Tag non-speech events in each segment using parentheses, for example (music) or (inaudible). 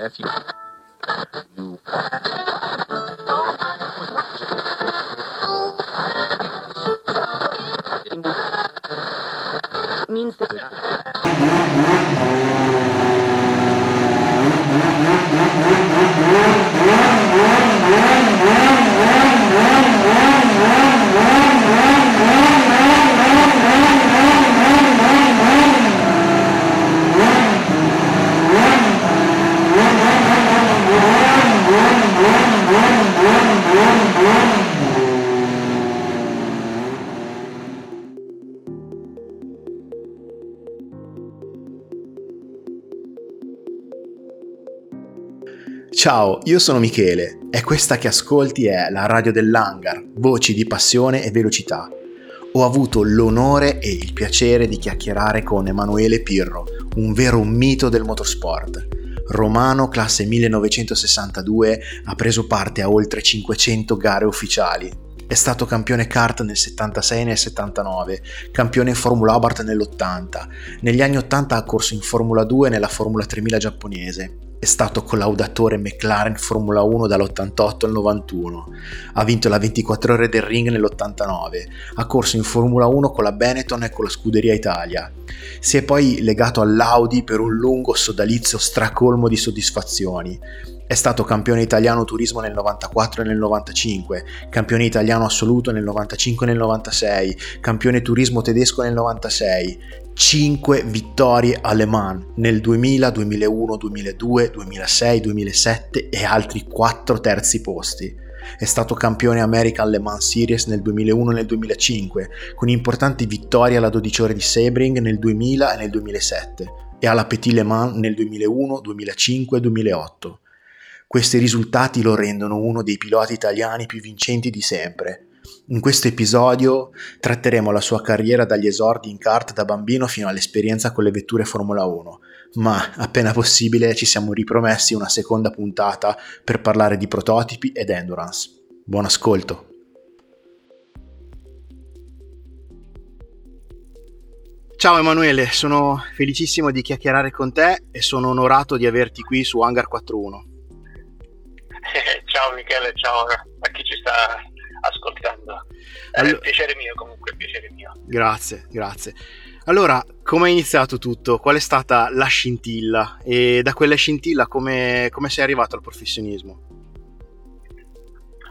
F you. You. Means that. Ciao, io sono Michele e questa che ascolti è la radio dell'Hangar, voci di passione e velocità. Ho avuto l'onore e il piacere di chiacchierare con Emanuele Pirro, un vero mito del motorsport. Romano, classe 1962, ha preso parte a oltre 500 gare ufficiali. È stato campione kart nel 76 e nel 79, campione in Formula Abarth nell'80. Negli anni 80 ha corso in Formula 2 nella Formula 3000 giapponese è stato collaudatore McLaren Formula 1 dall'88 al 91. Ha vinto la 24 ore del ring nell'89. Ha corso in Formula 1 con la Benetton e con la Scuderia Italia. Si è poi legato all'Audi per un lungo sodalizio stracolmo di soddisfazioni. È stato campione italiano turismo nel 94 e nel 95, campione italiano assoluto nel 95 e nel 96, campione turismo tedesco nel 96, 5 vittorie alle Mans nel 2000, 2001, 2002, 2006, 2007 e altri 4 terzi posti. È stato campione American Le Mans Series nel 2001 e nel 2005, con importanti vittorie alla 12 ore di Sebring nel 2000 e nel 2007 e alla Petit Le Mans nel 2001, 2005 e 2008. Questi risultati lo rendono uno dei piloti italiani più vincenti di sempre. In questo episodio tratteremo la sua carriera dagli esordi in kart da bambino fino all'esperienza con le vetture Formula 1, ma appena possibile ci siamo ripromessi una seconda puntata per parlare di prototipi ed endurance. Buon ascolto! Ciao Emanuele, sono felicissimo di chiacchierare con te e sono onorato di averti qui su Hangar 41. (laughs) ciao Michele, ciao a chi ci sta ascoltando. È allora, piacere mio comunque, piacere mio. Grazie, grazie. Allora, come è iniziato tutto? Qual è stata la scintilla? E da quella scintilla come, come sei arrivato al professionismo?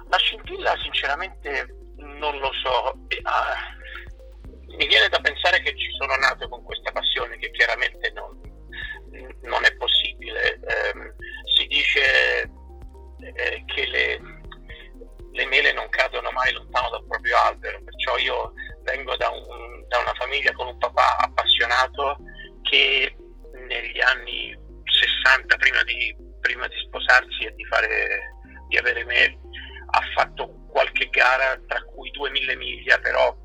La scintilla sinceramente non lo so. Ah, mi viene da pensare che ci sono nato con questa passione che chiaramente non, non è possibile. Eh, si dice eh, che le, le, mele non cadono mai lontano dal proprio albero, perciò io vengo da, un, da una famiglia con un papà appassionato che negli anni 60, prima di, prima di sposarsi e di, fare, di avere me, ha fatto qualche gara, tra cui 2000 miglia, però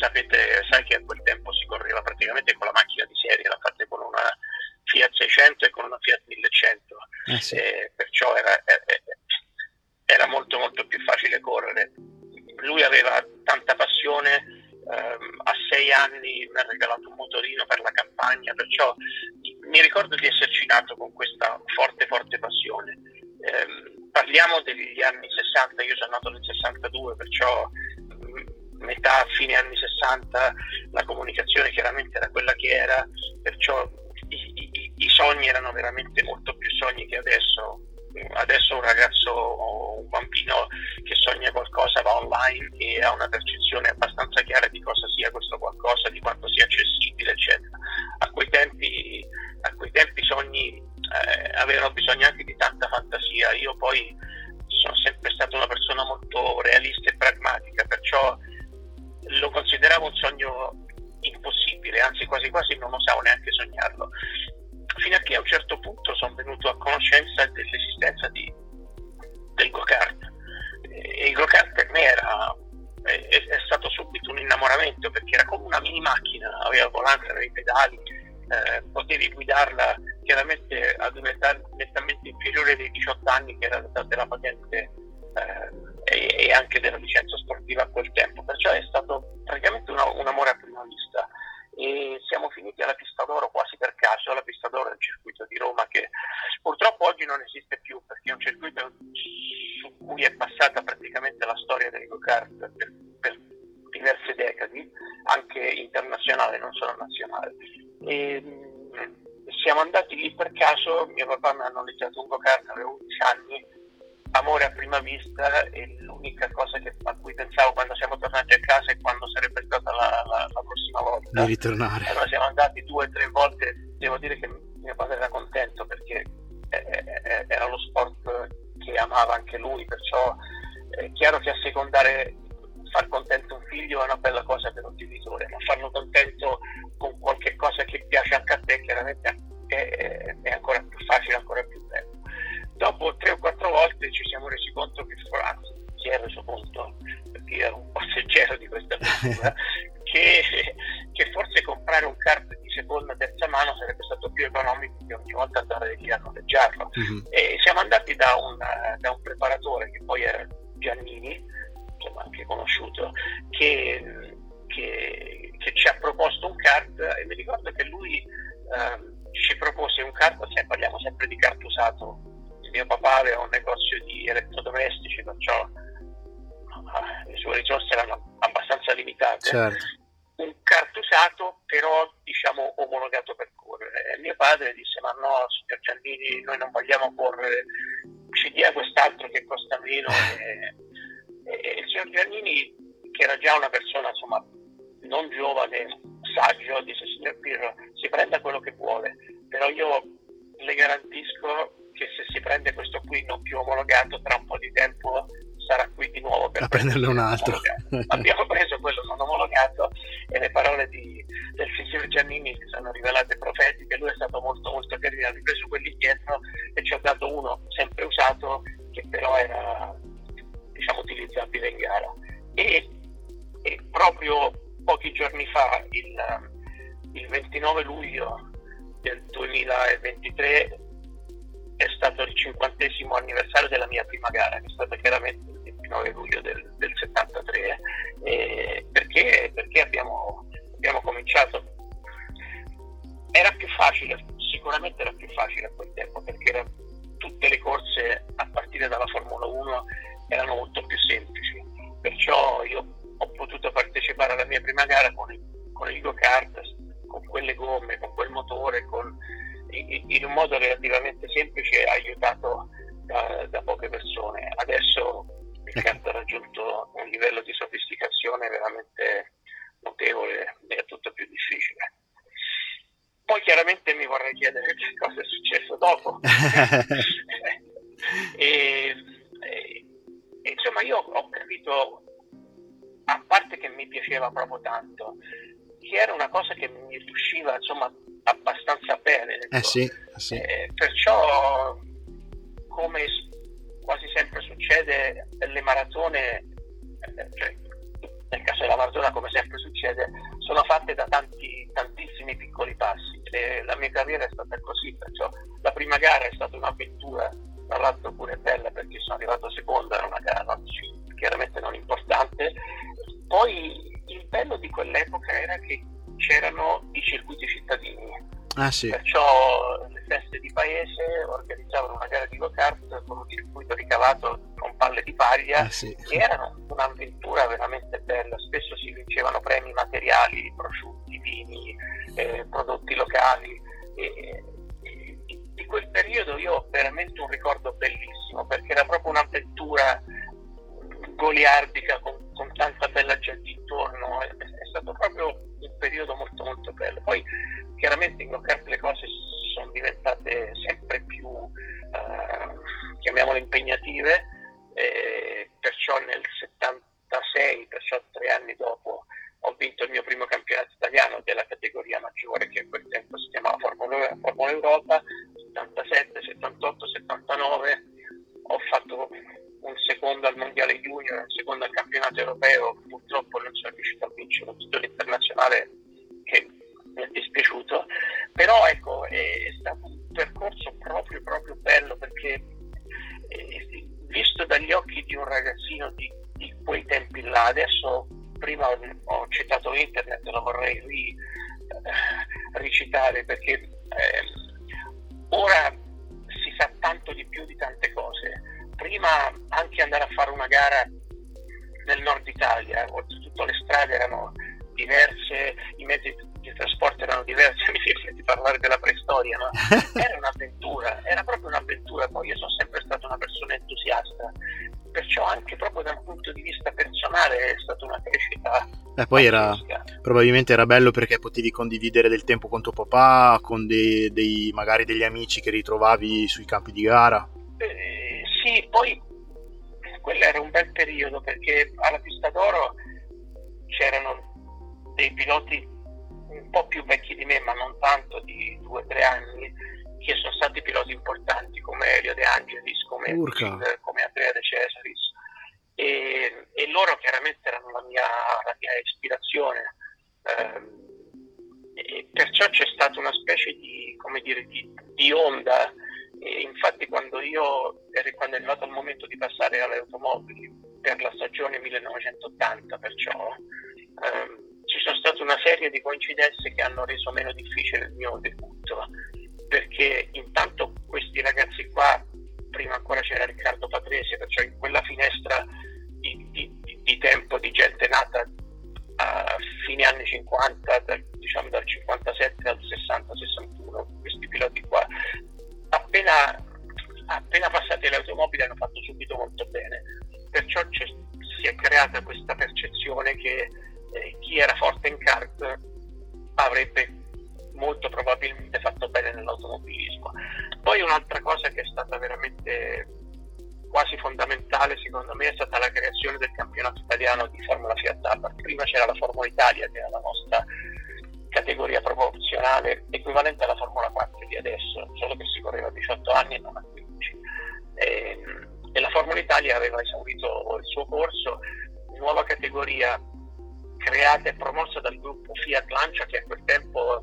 sapete, sai che a quel tempo si correva praticamente con la macchina di serie, l'ha fatta con una Fiat 600 e con una Fiat 1100, eh sì. eh, perciò era, facile correre. Lui aveva tanta passione, ehm, a sei anni mi ha regalato un motorino per la campagna, perciò mi ricordo di esserci nato con questa forte forte passione. Eh, parliamo degli anni 60, io sono nato andati lì per caso, mio papà mi ha noleggiato un go-kart, avevo 11 anni, amore a prima vista e l'unica cosa che, a cui pensavo quando siamo tornati a casa è quando sarebbe stata la, la, la prossima volta. Di ritornare. Allora siamo andati due o tre volte, devo dire che mio padre era contento perché eh, eh, era lo sport che amava anche lui, perciò è chiaro che assecondare far contento un figlio è una bella cosa per un genitore, ma farlo contento con qualche cosa che piace anche a te chiaramente è, è ancora più facile, ancora più bello dopo tre o quattro volte ci siamo resi conto che anzi si è reso conto perché ero un passeggero (laughs) di questa avventura (laughs) che, che, forse comprare un kart di seconda terza mano sarebbe stato più economico che ogni volta andare lì a noleggiarlo mm-hmm. e siamo andati da un, da un, preparatore che poi era Giannini insomma anche conosciuto che, che, che ci ha proposto un kart e mi ricordo che lui eh, ci propose un kart, parliamo sempre di kart usato mio papà aveva un negozio di elettrodomestici, perciò le sue risorse erano abbastanza limitate. Certo. Un kart usato, però diciamo omologato per correre. E mio padre disse: Ma no, signor Giannini, noi non vogliamo correre, ci dia quest'altro che costa meno. (laughs) e, e, il signor Giannini, che era già una persona insomma non giovane, saggio, disse: Signor Pirro, si prenda quello che vuole, però io le garantisco che se si prende questo qui non più omologato tra un po' di tempo sarà qui di nuovo per prenderne un altro. abbiamo preso quello non omologato e le parole di, del signor Giannini si sono rivelate profetiche. Lui è stato molto molto carino ha ripreso quelli indietro e ci ha dato uno sempre usato che però era diciamo utilizzabile in gara. E, e proprio giorni fa il, il 29 luglio del 2023 è stato il cinquantesimo anniversario della mia prima gara, che è stata chiaramente il 29 luglio del, del 73, eh, perché, perché abbiamo, abbiamo cominciato. Era più facile, sicuramente era più facile a quel tempo, perché era, tutte le corse a partire dalla Formula 1 erano molto più semplici, perciò io ho potuto partecipare alla mia prima gara con il, con il go-kart, con quelle gomme, con quel motore, con in un modo relativamente semplice aiutato da, da poche persone. Adesso il canto ha raggiunto un livello di sofisticazione veramente notevole e è tutto più difficile. Poi chiaramente mi vorrei chiedere che cosa è successo dopo. (laughs) (laughs) e, e, insomma io ho capito, a parte che mi piaceva proprio tanto, che era una cosa che mi riusciva insomma abbastanza bene. Eh sì, eh sì. Eh, perciò, come quasi sempre succede, le maratone, eh, cioè, nel caso della maratona come sempre succede, sono fatte da tanti, tantissimi piccoli passi. E la mia carriera è stata così, perciò la prima gara è stata un'avventura, tra l'altro pure bella perché sono arrivato secondo, era una gara non, chiaramente non importante. Poi il bello di quell'epoca era che c'erano i circuiti cittadini. Ah, sì. Perciò le feste di paese organizzavano una gara di go-kart con un circuito ricavato con palle di paglia ah, sì. che erano probabilmente era bello perché potevi condividere del tempo con tuo papà, con dei, dei magari degli amici che ritrovavi sui campi di gara. Eh, sì, poi quello era un bel periodo perché alla pista d'oro c'erano dei piloti un po' più vecchi di me, ma non tanto, di due o tre anni, che sono stati piloti importanti come Elio De Angelis, come, Gil, come Andrea De Cesaris. E, e, loro chiaramente erano la mia, la mia ispirazione. Eh, perciò c'è stata una specie di, dire, di, di onda. E infatti quando io quando è arrivato il momento di passare alle automobili per la stagione 1980, perciò ehm, ci sono state una serie di coincidenze che hanno reso meno difficile il mio debutto, perché intanto questi ragazzi qua, prima ancora c'era Riccardo Patrese, perciò in quella finestra di, di, di tempo di gente nata a fine anni 50, dal, diciamo dal 57 al 60-61, questi piloti qua, appena, appena passati le automobili hanno fatto subito molto bene, perciò si è creata questa percezione che eh, chi era forte in kart avrebbe molto probabilmente fatto bene nell'automobilismo. Poi un'altra cosa che è stata veramente quasi fondamentale secondo me è stata la creazione del campionato italiano di Formula Fiat Abarth. Prima c'era la Formula Italia che era la nostra categoria proporzionale equivalente alla Formula 4 di adesso, solo che si correva a 18 anni e non a 15. E, ehm, e la Formula Italia aveva esaurito il suo corso, nuova categoria creata e promossa dal gruppo Fiat Lancia che a quel tempo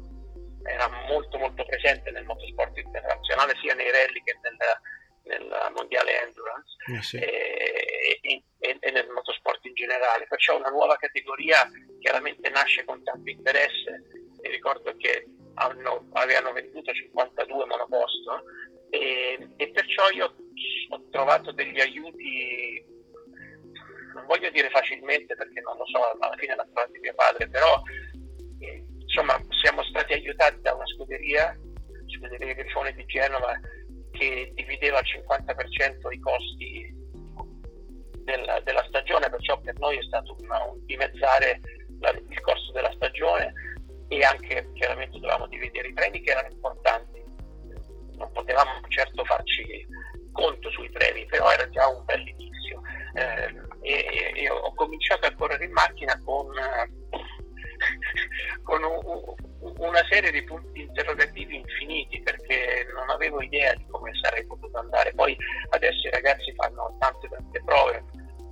era molto molto presente nel motorsport internazionale sia nei rally che nel, nel mondiale endurance eh sì. e, e, e, nel motorsport in generale perciò una nuova categoria chiaramente nasce con tanto interesse mi ricordo che hanno, avevano venduto 52 monoposto e, e perciò io ho trovato degli aiuti non voglio dire facilmente perché non lo so, alla fine l'ha fatto mio padre, però eh, insomma siamo stati aiutati da una scuderia, scuderia Grifone di Genova, che divideva al 50% i costi della, della, stagione, perciò per noi è stato una, un dimezzare la, il costo della stagione e anche chiaramente dovevamo dividere i premi che erano importanti. Non potevamo certo farci conto sui premi, però era già un bel inizio. Eh, ho cominciato a correre in macchina con, (laughs) con un, una serie di punti interrogativi infiniti perché non avevo idea di come sarei potuto andare. Poi adesso i ragazzi fanno tante tante prove,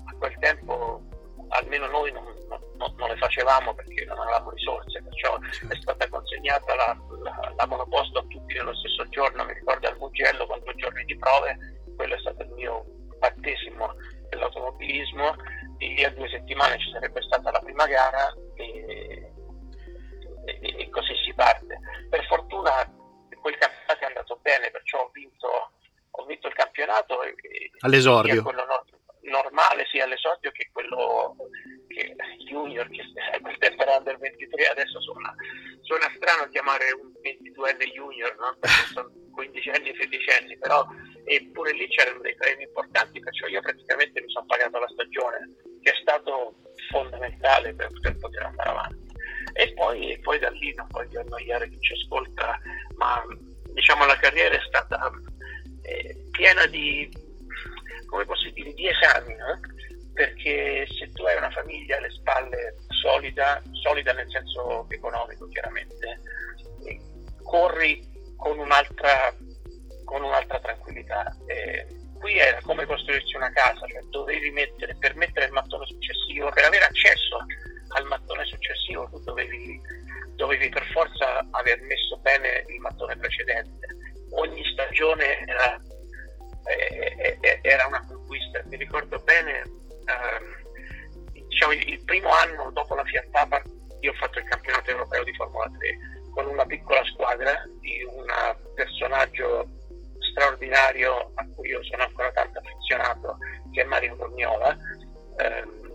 a quel tempo almeno noi non, non, non le facevamo perché non avevamo risorse, perciò è stata consegnata la, la, la monoposto a tutti nello stesso giorno, mi ricordo al Mugello con due giorni di prove, quello è stato il mio battesimo dell'automobilismo, di lì a due settimane ci sarebbe stata la prima gara e, e, e così si parte. Per fortuna quel campionato è andato bene, perciò ho vinto, ho vinto il campionato. E, All'esordio. Quello no, normale sia all'esordio che quello che junior, che quel tempo era under 23, adesso suona, suona strano chiamare un 22enne junior, no? perché (laughs) sono 15 anni e 16 anni, però eppure lì c'erano dei premi importanti, perciò io praticamente mi sono pagato la stagione, che è stato fondamentale per, per poter andare avanti. E poi, e poi da lì non voglio annoiare chi ci ascolta, ma diciamo la carriera è stata eh, piena di, come posso dire, di esami, no? perché se tu hai una famiglia alle spalle solida, solida nel senso economico chiaramente, corri con un'altra, con un'altra tranquillità. Eh, qui era come costruirsi una casa, cioè dovevi mettere, per mettere il mattone successivo, per avere accesso al mattone successivo, tu dovevi, dovevi per forza aver messo bene il mattone precedente. Ogni stagione era, eh, eh, era una conquista. Mi ricordo bene, ehm, diciamo, il primo anno dopo la Fiat Papa, io ho fatto il campionato europeo di Formula 3 con una piccola squadra di un personaggio straordinario a cui io sono ancora tanto affezionato, che è Mario Corniola. Eh,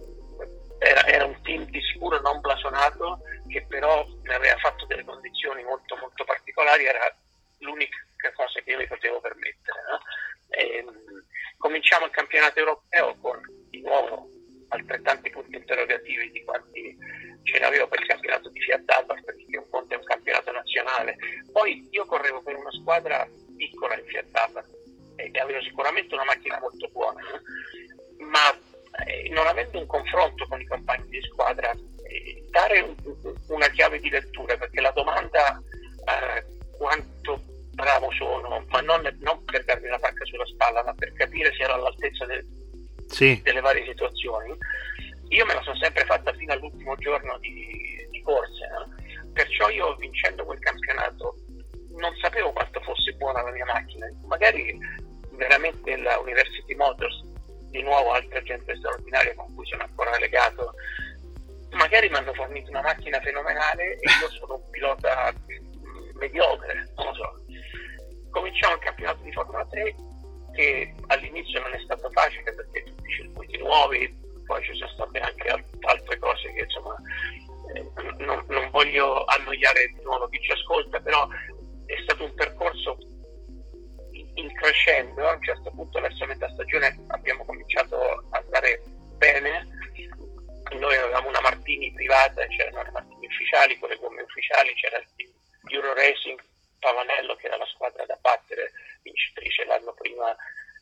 era, era, un team di sicuro non blasonato che però mi aveva fatto delle condizioni molto molto particolari, era l'unica cosa che io mi potevo permettere. No? E, ehm, cominciamo il campionato europeo con di nuovo altrettanti punti interrogativi di quanti ce ne avevo per il campionato di Fiat Dallas, perché un conto è un campionato nazionale. Poi io correvo per una squadra piccola in Fiat Dallas e avevo sicuramente una macchina molto buona, ma eh, non avendo un confronto con i compagni di squadra, eh, dare un, una chiave di lettura, perché la domanda eh, quanto bravo sono, ma non, non, per darmi una pacca sulla spalla, ma per capire se ero all'altezza del, sì. delle varie situazioni, io me la sono sempre fatta fino all'ultimo giorno di, di corse, no? perciò io vincendo quel campionato non sapevo quanto fosse buona la mia macchina, magari veramente la University Motors, di nuovo altra gente straordinaria con cui sono ancora legato, magari mi hanno fornito una macchina fenomenale e io sono un pilota mediocre, non lo so. Cominciamo il campionato di Formula 3 che all'inizio non è stato facile perché tutti i circuiti nuovi, poi ci sono state anche altre cose che insomma eh, non, non, voglio annoiare di nuovo chi ci ascolta, però è stato un percorso in crescendo, a un certo punto verso metà stagione abbiamo cominciato a andare bene, noi avevamo una Martini privata, c'erano le Martini ufficiali, con le gomme ufficiali, c'era il Euro Racing Pavanello che era la squadra da battere, vincitrice l'anno prima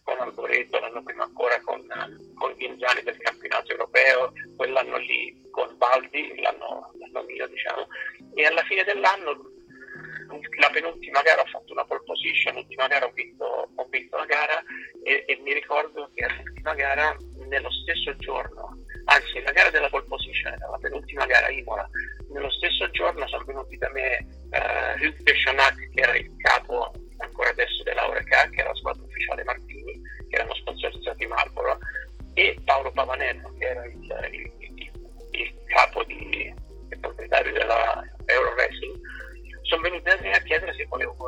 con Alboreto, l'anno prima ancora con, con Ghinzani del campionato europeo, quell'anno lì con Baldi, l'anno, l'anno mio diciamo, e alla fine dell'anno la penultima gara ho fatto una pole position, l'ultima gara ho vinto, ho vinto la gara e, e, mi ricordo che all'ultima gara nello stesso giorno, anzi la gara della pole position era la penultima gara Imola, nello stesso giorno sono venuti da me Hugh Deschanac che era il capo ancora adesso dell'Aureca, che era la squadra ufficiale Martini, che erano sponsorizzati Marlboro, e Paolo Pavanello che era il, il, il, il capo di,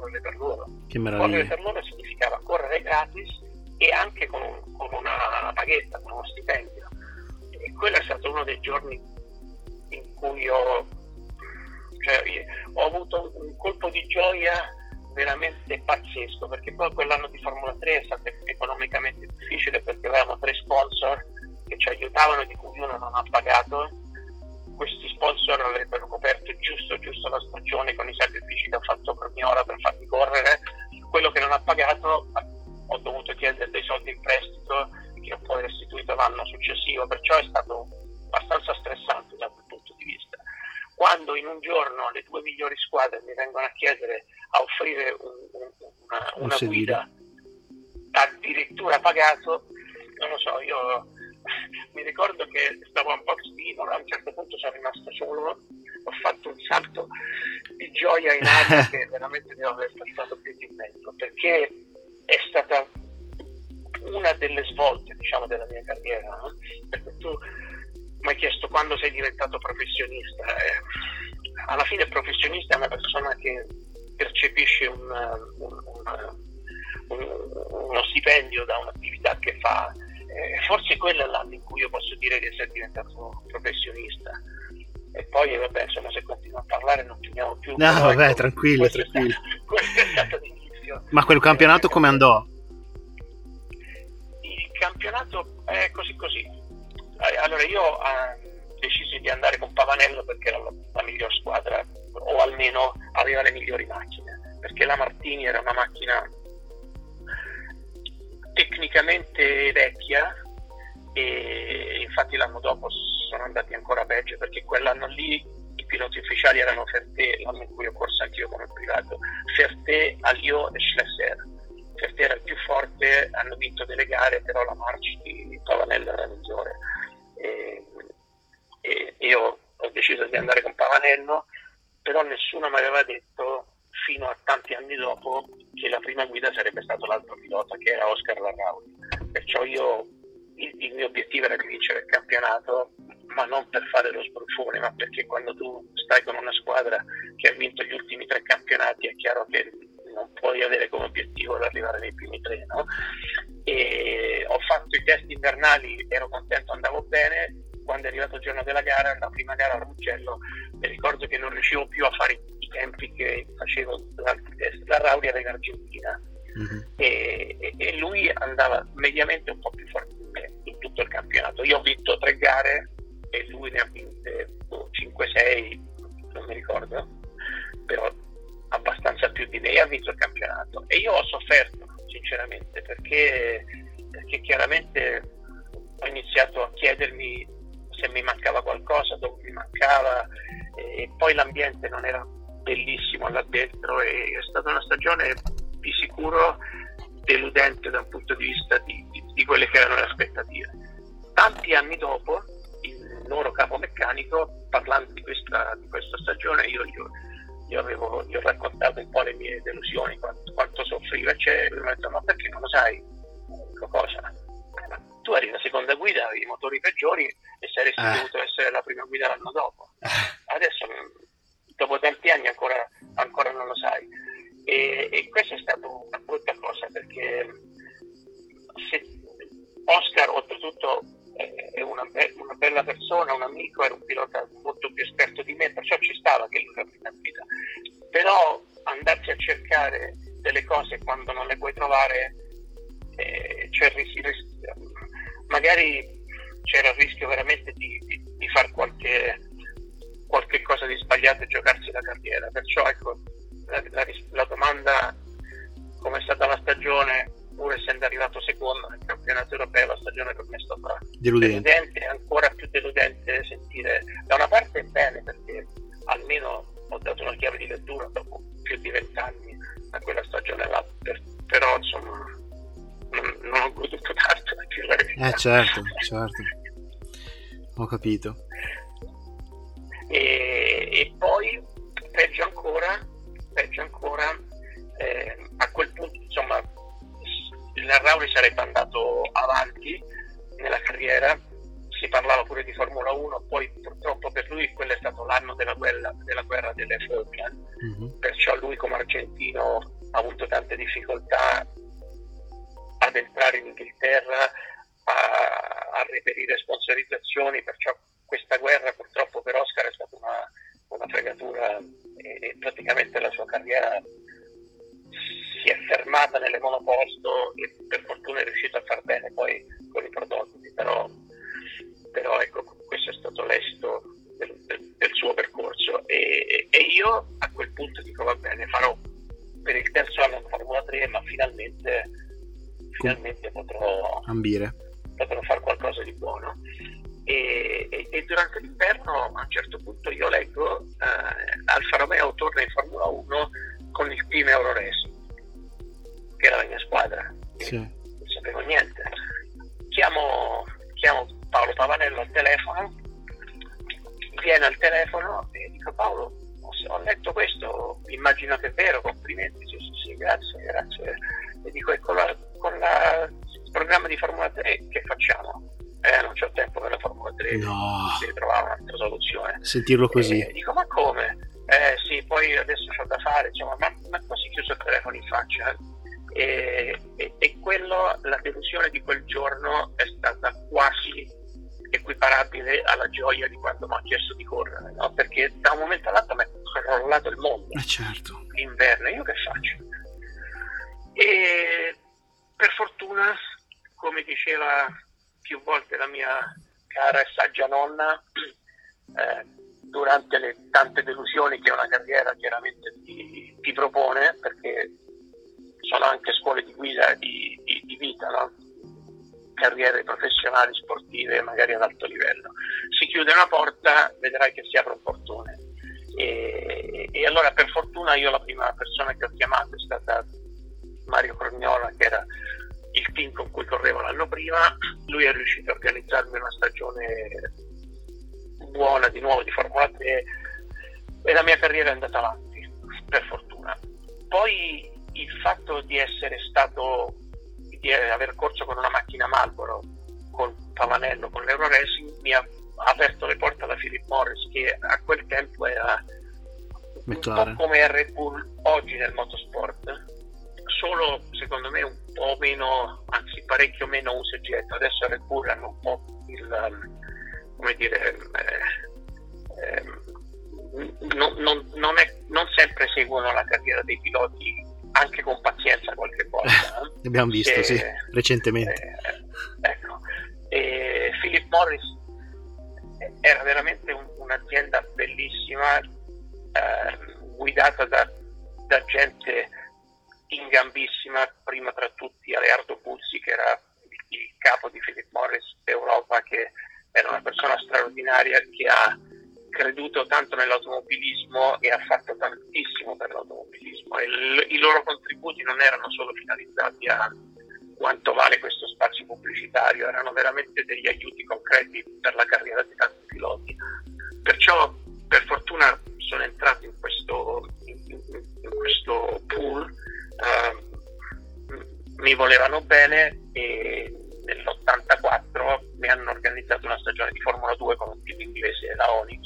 correre per loro. Che meraviglia. Correre per loro significava correre gratis e anche con, un, con una paghetta, con uno stipendio. E quello è stato uno dei giorni in cui ho, cioè, ho avuto un colpo di gioia veramente pazzesco perché poi quell'anno di Formula 3 è stato economicamente difficile perché avevamo tre sponsor che ci aiutavano e di cui uno non ha pagato sponsor avrebbero coperto giusto giusto la stagione con i sacrifici che ho fatto per mia ora per farmi correre. Quello che non ha pagato ho dovuto chiedere dei soldi in prestito che ho poi restituito l'anno successivo perciò è stato abbastanza stressante da quel punto di vista. Quando in un giorno le due migliori squadre mi vengono a chiedere a offrire un, un, una, una guida addirittura pagato non lo so io mi ricordo che stavo a un box di a un certo punto sono rimasto solo, ho fatto un salto di gioia in aria (laughs) che veramente devo aver passato più di mezzo, perché è stata una delle svolte diciamo, della mia carriera, no? perché tu mi hai chiesto quando sei diventato professionista, eh, alla fine professionista è una persona che percepisce un, un, un, uno stipendio da un'attività che fa forse quello è l'anno in cui io posso dire di essere diventato professionista. E poi, vabbè, insomma, se continuo a parlare non finiamo più. No, vabbè, ecco, tranquillo, tranquillo. Stato, (laughs) questo è stato l'inizio. Ma quel campionato come andò? Il campionato è così così. Eh, allora, io ho eh, deciso di andare con Pavanello perché era la, la miglior squadra, o almeno aveva le migliori macchine, perché la Martini era una macchina tecnicamente vecchia e infatti l'anno dopo sono andati ancora peggio perché quell'anno lì i piloti ufficiali erano Ferté, l'anno in cui ho corso anch'io come privato, Ferté, Alio e Schlesser. Ferté era il più forte, hanno vinto delle gare, però la Marci di Pavanello era migliore. E, e io ho deciso di andare con Pavanello, però nessuno mi aveva detto fino a tanti anni dopo che la prima guida sarebbe stato l'altro pilota che era Oscar Larrauri. Perciò io il, il, mio obiettivo era di vincere il campionato, ma non per fare lo sbruffone, ma perché quando tu stai con una squadra che ha vinto gli ultimi tre campionati è chiaro che non puoi avere come obiettivo arrivare nei primi tre. No? Ho fatto i test invernali, ero contento, andavo bene, quando è arrivato il giorno della gara, la prima gara a Mugello, mi ricordo che non riuscivo più a fare i tempi che facevo durante il test. La Rauri era in Argentina mm-hmm. e, e, lui andava mediamente un po' più forte di me in tutto il campionato. Io ho vinto tre gare e lui ne ha vinte 5-6, non mi ricordo, però abbastanza più di me ha vinto il campionato. E io ho sofferto, sinceramente, perché, perché chiaramente ho iniziato a chiedermi se mi mancava qualcosa, dove mi mancava e poi l'ambiente non era bellissimo là dentro e è stata una stagione di sicuro deludente da un punto di vista di, di, di quelle che erano le aspettative. Tanti anni dopo, il loro capo meccanico, parlando di questa, di questa stagione, io, io, io, avevo, gli ho raccontato un po' le mie delusioni, quanto, quanto soffriva, e lui mi ha detto ma perché non lo sai? Dico cosa? Tu eri la seconda guida, avevi i motori peggiori e saresti eh. dovuto essere la prima guida l'anno dopo. Eh. Adesso, dopo tanti anni, ancora, ancora non lo sai. E, e questa è stata una brutta cosa perché se Oscar, oltretutto, è una, una, bella persona, un amico, era un pilota molto più esperto di me, perciò ci stava che lui la prima guida. Però andarsi a cercare delle cose quando non le puoi trovare, eh, cioè, magari c'era il rischio veramente di, di, di fare qualche, qualche, cosa di sbagliato e giocarsi la carriera. Perciò ecco, la, la, la domanda come è stata la stagione, pur essendo arrivato secondo nel campionato europeo, la stagione per me è stata deludente, deludente e ancora più deludente sentire da una parte bene perché almeno ho dato una chiave di lettura dopo più di vent'anni a quella stagione là, per, però insomma non, ho goduto tanto eh certo, certo. Ho capito. E, e poi, peggio ancora, peggio ancora, eh, a quel punto, insomma, il Rauri sarebbe andato avanti nella carriera, si parlava pure di Formula 1, poi purtroppo per lui quello è stato l'anno della guerra, della guerra delle Falkland, mm-hmm. perciò lui come argentino ha avuto tante difficoltà ad entrare in Inghilterra, a, a reperire sponsorizzazioni, perciò questa guerra purtroppo per Oscar è stata una, una fregatura e, e, praticamente la sua carriera Sentirlo così. Livello. Si chiude una porta, vedrai che si apre un portone. E, e allora per fortuna io la prima persona che ho chiamato è stata Mario Crognola, che era il team con cui correvo l'anno prima, lui è riuscito a organizzarmi una stagione buona di nuovo di Formula 3 e la mia carriera è andata avanti, per fortuna. Poi il fatto di essere stato, di aver corso con una macchina Marlboro, con Pavanello, con l'Euro Racing, mi ha aperto le porte alla Philip Morris, che a quel tempo era McLaren. un po' come Red Bull oggi nel motorsport, solo secondo me un po' meno, anzi parecchio meno uso e getto. Adesso Red Bull hanno un po' il, come dire, eh, eh, non, non, non, è, non, sempre seguono la carriera dei piloti anche con pazienza qualche volta. (laughs) Eh? Abbiamo visto, e, sì, recentemente. Eh, ecco. E Philip Morris era veramente un, un'azienda bellissima, eh, guidata da, da, gente in gambissima, prima tra tutti Aleardo Puzzi che era il, il capo di Philip Morris Europa, che era una persona straordinaria che ha creduto tanto nell'automobilismo e ha fatto tantissimo per l'automobilismo. E l- i loro contributi non erano solo finalizzati a quanto vale questo spazio pubblicitario, erano veramente degli aiuti concreti per la carriera di tanti piloti. Perciò per fortuna sono entrato in questo, in, in questo pool, uh, mi volevano bene e nell'84 mi hanno organizzato una stagione di Formula 2 con un team inglese, la Onyx,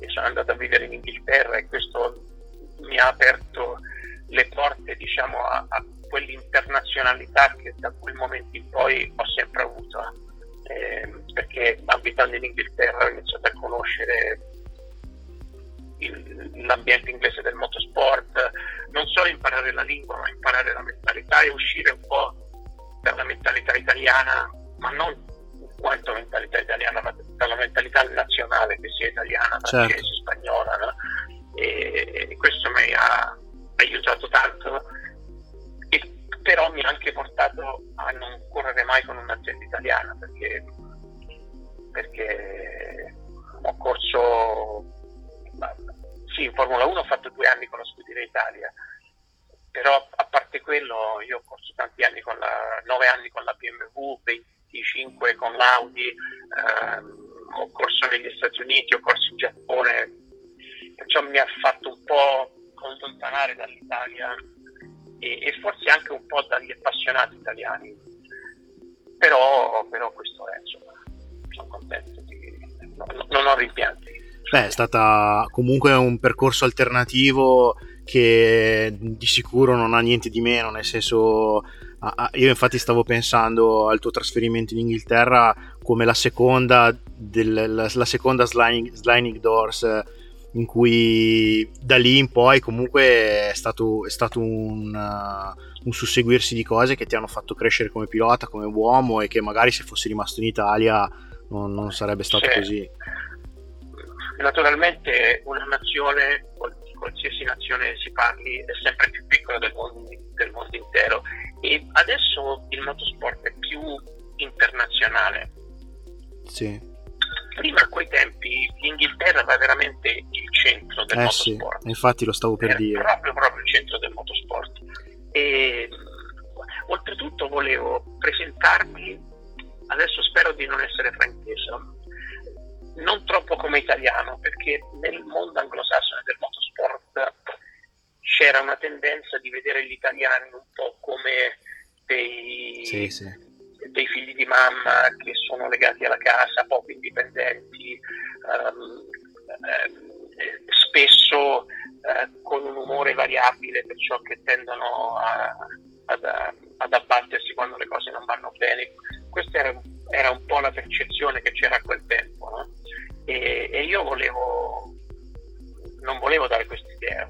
e sono andato a vivere in Inghilterra e questo mi ha aperto le porte diciamo, a, a quell'internazionalità che da quel momento in poi ho sempre avuto, eh, perché abitando in Inghilterra ho iniziato a conoscere il, l'ambiente inglese del motorsport, non solo imparare la lingua, ma imparare la mentalità e uscire un po' dalla mentalità italiana, ma non quanto mentalità italiana, ma dalla mentalità nazionale che sia italiana, certo. francese, spagnola. No? E, e questo mi ha aiutato tanto però mi ha anche portato a non correre mai con un'azienda italiana perché, perché ho corso sì in Formula 1 ho fatto due anni con la Scuderia Italia però a parte quello io ho corso tanti anni con la 9 anni con la BMW 25 con l'Audi ehm, ho corso negli Stati Uniti ho corso in Giappone perciò mi ha fatto un po' allontanare dall'Italia e, e, forse anche un po' dagli appassionati italiani. Però, però questo è, insomma, sono contento, di, no, non ho rimpianti. Beh, è stata comunque un percorso alternativo che di sicuro non ha niente di meno, nel senso io infatti stavo pensando al tuo trasferimento in Inghilterra come la seconda, del, la, la seconda sliding, sliding doors in cui da lì in poi comunque è stato, è stato un, uh, un, susseguirsi di cose che ti hanno fatto crescere come pilota, come uomo e che magari se fossi rimasto in Italia non, non sarebbe stato sì. così. Naturalmente una nazione, qualsiasi nazione si parli, è sempre più piccola del mondo, del mondo intero e adesso il motorsport è più internazionale. Sì prima a quei tempi l'Inghilterra era veramente il centro del eh motorsport. Sì, infatti lo stavo per era dire. Proprio, proprio il centro del motorsport. E oltretutto volevo presentarmi, adesso spero di non essere frainteso, non troppo come italiano, perché nel mondo anglosassone del motorsport c'era una tendenza di vedere gli italiani un po' come dei, sì, sì dei figli di mamma che sono legati alla casa, poco indipendenti, um, eh, spesso eh, con un umore variabile, perciò che tendono a, ad, ad, abbattersi quando le cose non vanno bene. Questa era, era un po' la percezione che c'era a quel tempo. No? E, e, io volevo, non volevo dare questa idea,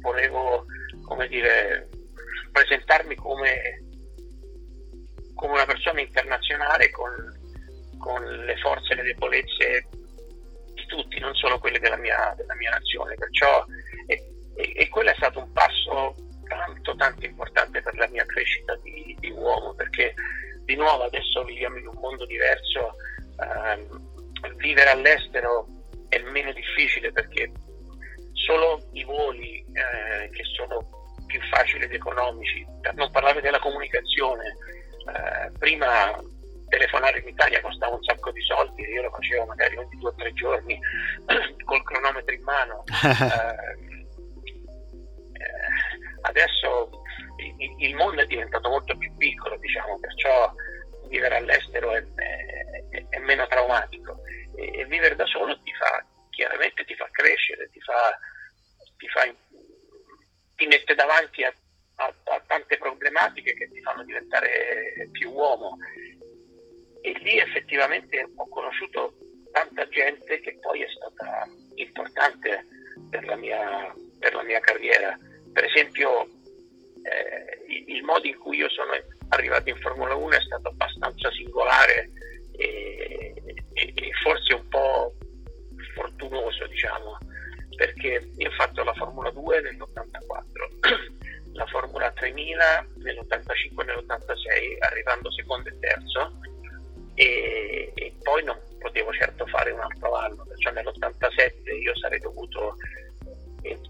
volevo, come dire, presentarmi come come una persona internazionale con, con le forze e le debolezze di tutti, non solo quelle della mia, della mia nazione. Perciò, e, e, e, quello è stato un passo tanto tanto importante per la mia crescita di, di uomo, perché di nuovo adesso viviamo in un mondo diverso, ehm, vivere all'estero è meno difficile perché solo i voli eh, che sono più facili ed economici, per non parlare della comunicazione, eh, prima telefonare in Italia costava un sacco di soldi, io lo facevo magari ogni due o tre giorni (clears throat) col cronometro in mano. (laughs) Eh, eh, adesso il, il, mondo è diventato molto più piccolo, diciamo, perciò vivere all'estero è, è, è meno traumatico e, e, vivere da solo ti fa, chiaramente ti fa crescere, ti, fa, ti, fa, ti mette davanti a a, a tante problematiche che ti fanno diventare più uomo. E lì effettivamente ho conosciuto tanta gente che poi è stata importante per la mia, per la mia carriera. Per esempio, eh, il, modo in cui io sono arrivato in Formula 1 è stato abbastanza singolare e, e, e forse un po' fortunoso, diciamo, perché io ho fatto la Formula 2 nell'84, (clears throat) la Formula 3000 nell'85 e nell'86, arrivando secondo e terzo, e, e, poi non potevo certo fare un altro anno, perciò nell'87 io sarei dovuto eh,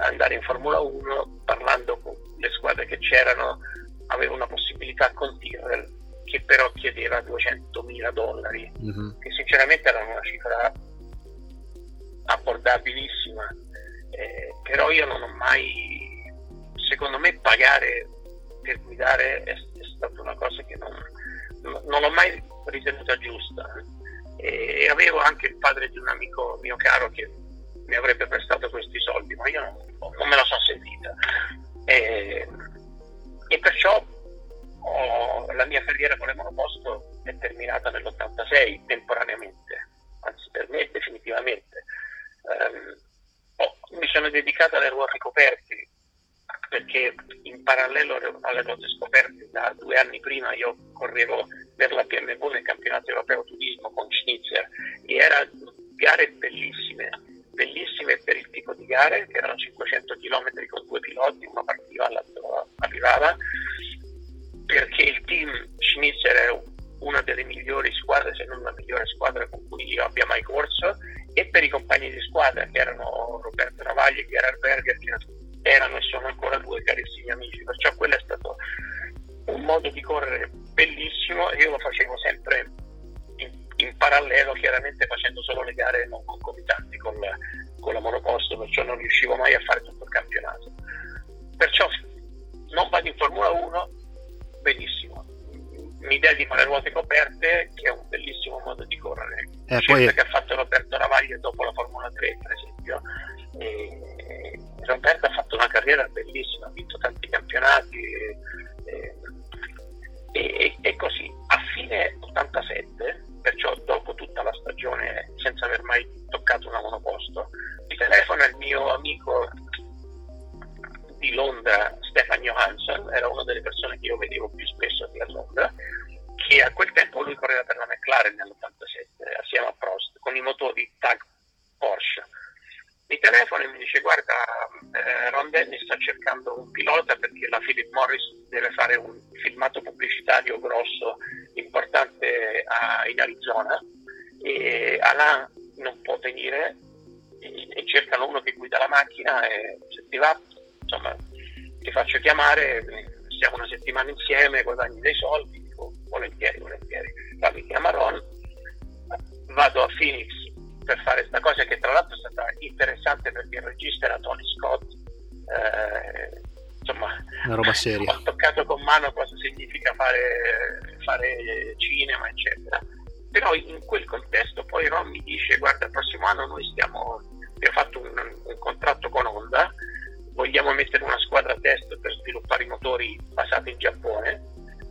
andare in Formula 1 parlando con le squadre che c'erano, avevo una possibilità con Tyrrell che però chiedeva 200.000 dollari, mm-hmm. che sinceramente era una cifra abbordabilissima, eh, però io non ho mai, secondo me pagare per guidare è, è stata una cosa che non, non l'ho mai ritenuta giusta. E avevo anche il padre di un amico mio caro che mi avrebbe prestato questi soldi, ma io non, non me la sono sentita. E, e perciò ho, la mia carriera con le monoposto è terminata nell'86 temporaneamente, anzi per me definitivamente. Um, oh, mi sono dedicata alle ruote coperte perché in alle ruote scoperte da due anni prima. Io correvo grosso importante a, in Arizona e Alain non può venire e, e cercano uno che guida la macchina e se ti va insomma, ti faccio chiamare, stiamo una settimana insieme, guadagni dei soldi, dico volentieri, volentieri. La mi chiama Ron, vado a Phoenix per fare questa cosa che tra l'altro è stata interessante perché il regista era Tony Scott. Eh, insomma, una roba seria. Ho toccato con mano cosa significa fare, fare cinema, eccetera. Però in quel contesto poi Ron mi dice guarda il prossimo anno noi stiamo, abbiamo fatto un, un contratto con Honda vogliamo mettere una squadra a test per sviluppare i motori basati in Giappone.